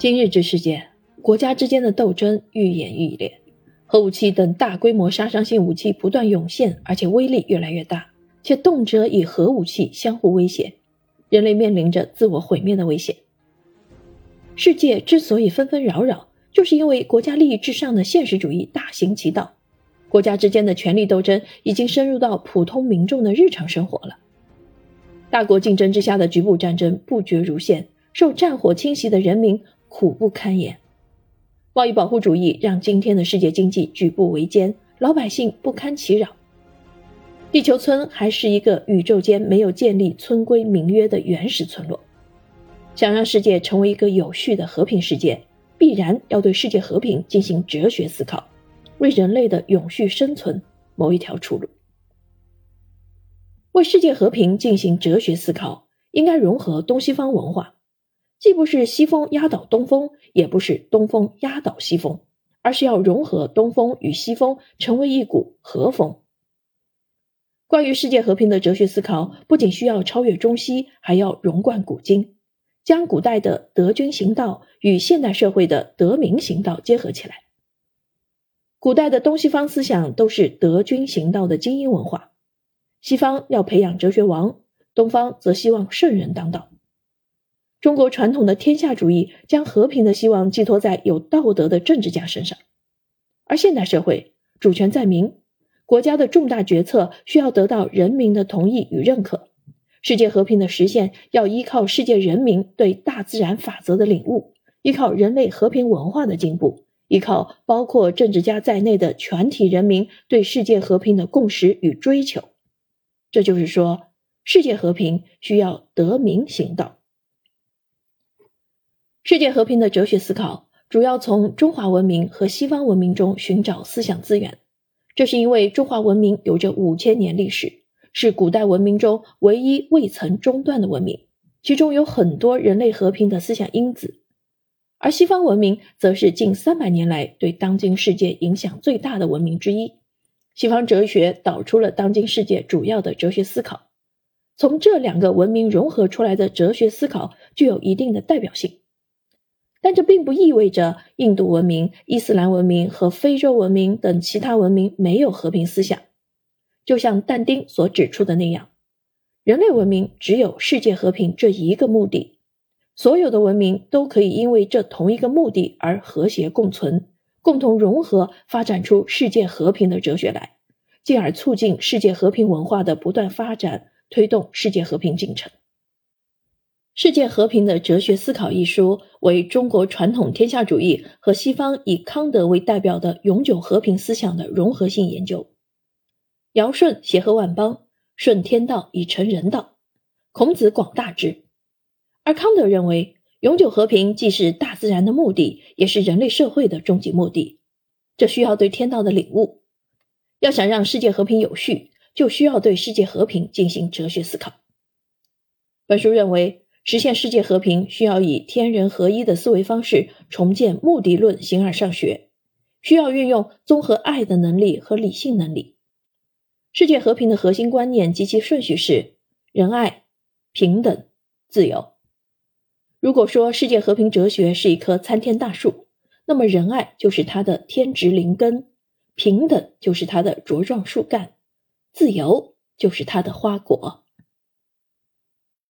今日之世界，国家之间的斗争愈演愈烈，核武器等大规模杀伤性武器不断涌现，而且威力越来越大，且动辄以核武器相互威胁，人类面临着自我毁灭的危险。世界之所以纷纷扰扰，就是因为国家利益至上的现实主义大行其道，国家之间的权力斗争已经深入到普通民众的日常生活了。大国竞争之下的局部战争不绝如线，受战火侵袭的人民。苦不堪言，贸易保护主义让今天的世界经济举步维艰，老百姓不堪其扰。地球村还是一个宇宙间没有建立村规民约的原始村落。想让世界成为一个有序的和平世界，必然要对世界和平进行哲学思考，为人类的永续生存谋一条出路。为世界和平进行哲学思考，应该融合东西方文化。既不是西风压倒东风，也不是东风压倒西风，而是要融合东风与西风，成为一股和风。关于世界和平的哲学思考，不仅需要超越中西，还要融贯古今，将古代的德军行道与现代社会的德民行道结合起来。古代的东西方思想都是德军行道的精英文化，西方要培养哲学王，东方则希望圣人当道。中国传统的天下主义将和平的希望寄托在有道德的政治家身上，而现代社会主权在民，国家的重大决策需要得到人民的同意与认可，世界和平的实现要依靠世界人民对大自然法则的领悟，依靠人类和平文化的进步，依靠包括政治家在内的全体人民对世界和平的共识与追求。这就是说，世界和平需要得民行道。世界和平的哲学思考主要从中华文明和西方文明中寻找思想资源，这是因为中华文明有着五千年历史，是古代文明中唯一未曾中断的文明，其中有很多人类和平的思想因子；而西方文明则是近三百年来对当今世界影响最大的文明之一。西方哲学导出了当今世界主要的哲学思考，从这两个文明融合出来的哲学思考具有一定的代表性。但这并不意味着印度文明、伊斯兰文明和非洲文明等其他文明没有和平思想。就像但丁所指出的那样，人类文明只有世界和平这一个目的，所有的文明都可以因为这同一个目的而和谐共存，共同融合，发展出世界和平的哲学来，进而促进世界和平文化的不断发展，推动世界和平进程。《世界和平的哲学思考》一书为中国传统天下主义和西方以康德为代表的永久和平思想的融合性研究。尧舜协和万邦，顺天道以成人道，孔子广大之。而康德认为，永久和平既是大自然的目的，也是人类社会的终极目的。这需要对天道的领悟。要想让世界和平有序，就需要对世界和平进行哲学思考。本书认为。实现世界和平，需要以天人合一的思维方式重建目的论形而上学，需要运用综合爱的能力和理性能力。世界和平的核心观念及其顺序是仁爱、平等、自由。如果说世界和平哲学是一棵参天大树，那么仁爱就是它的天植灵根，平等就是它的茁壮树干，自由就是它的花果。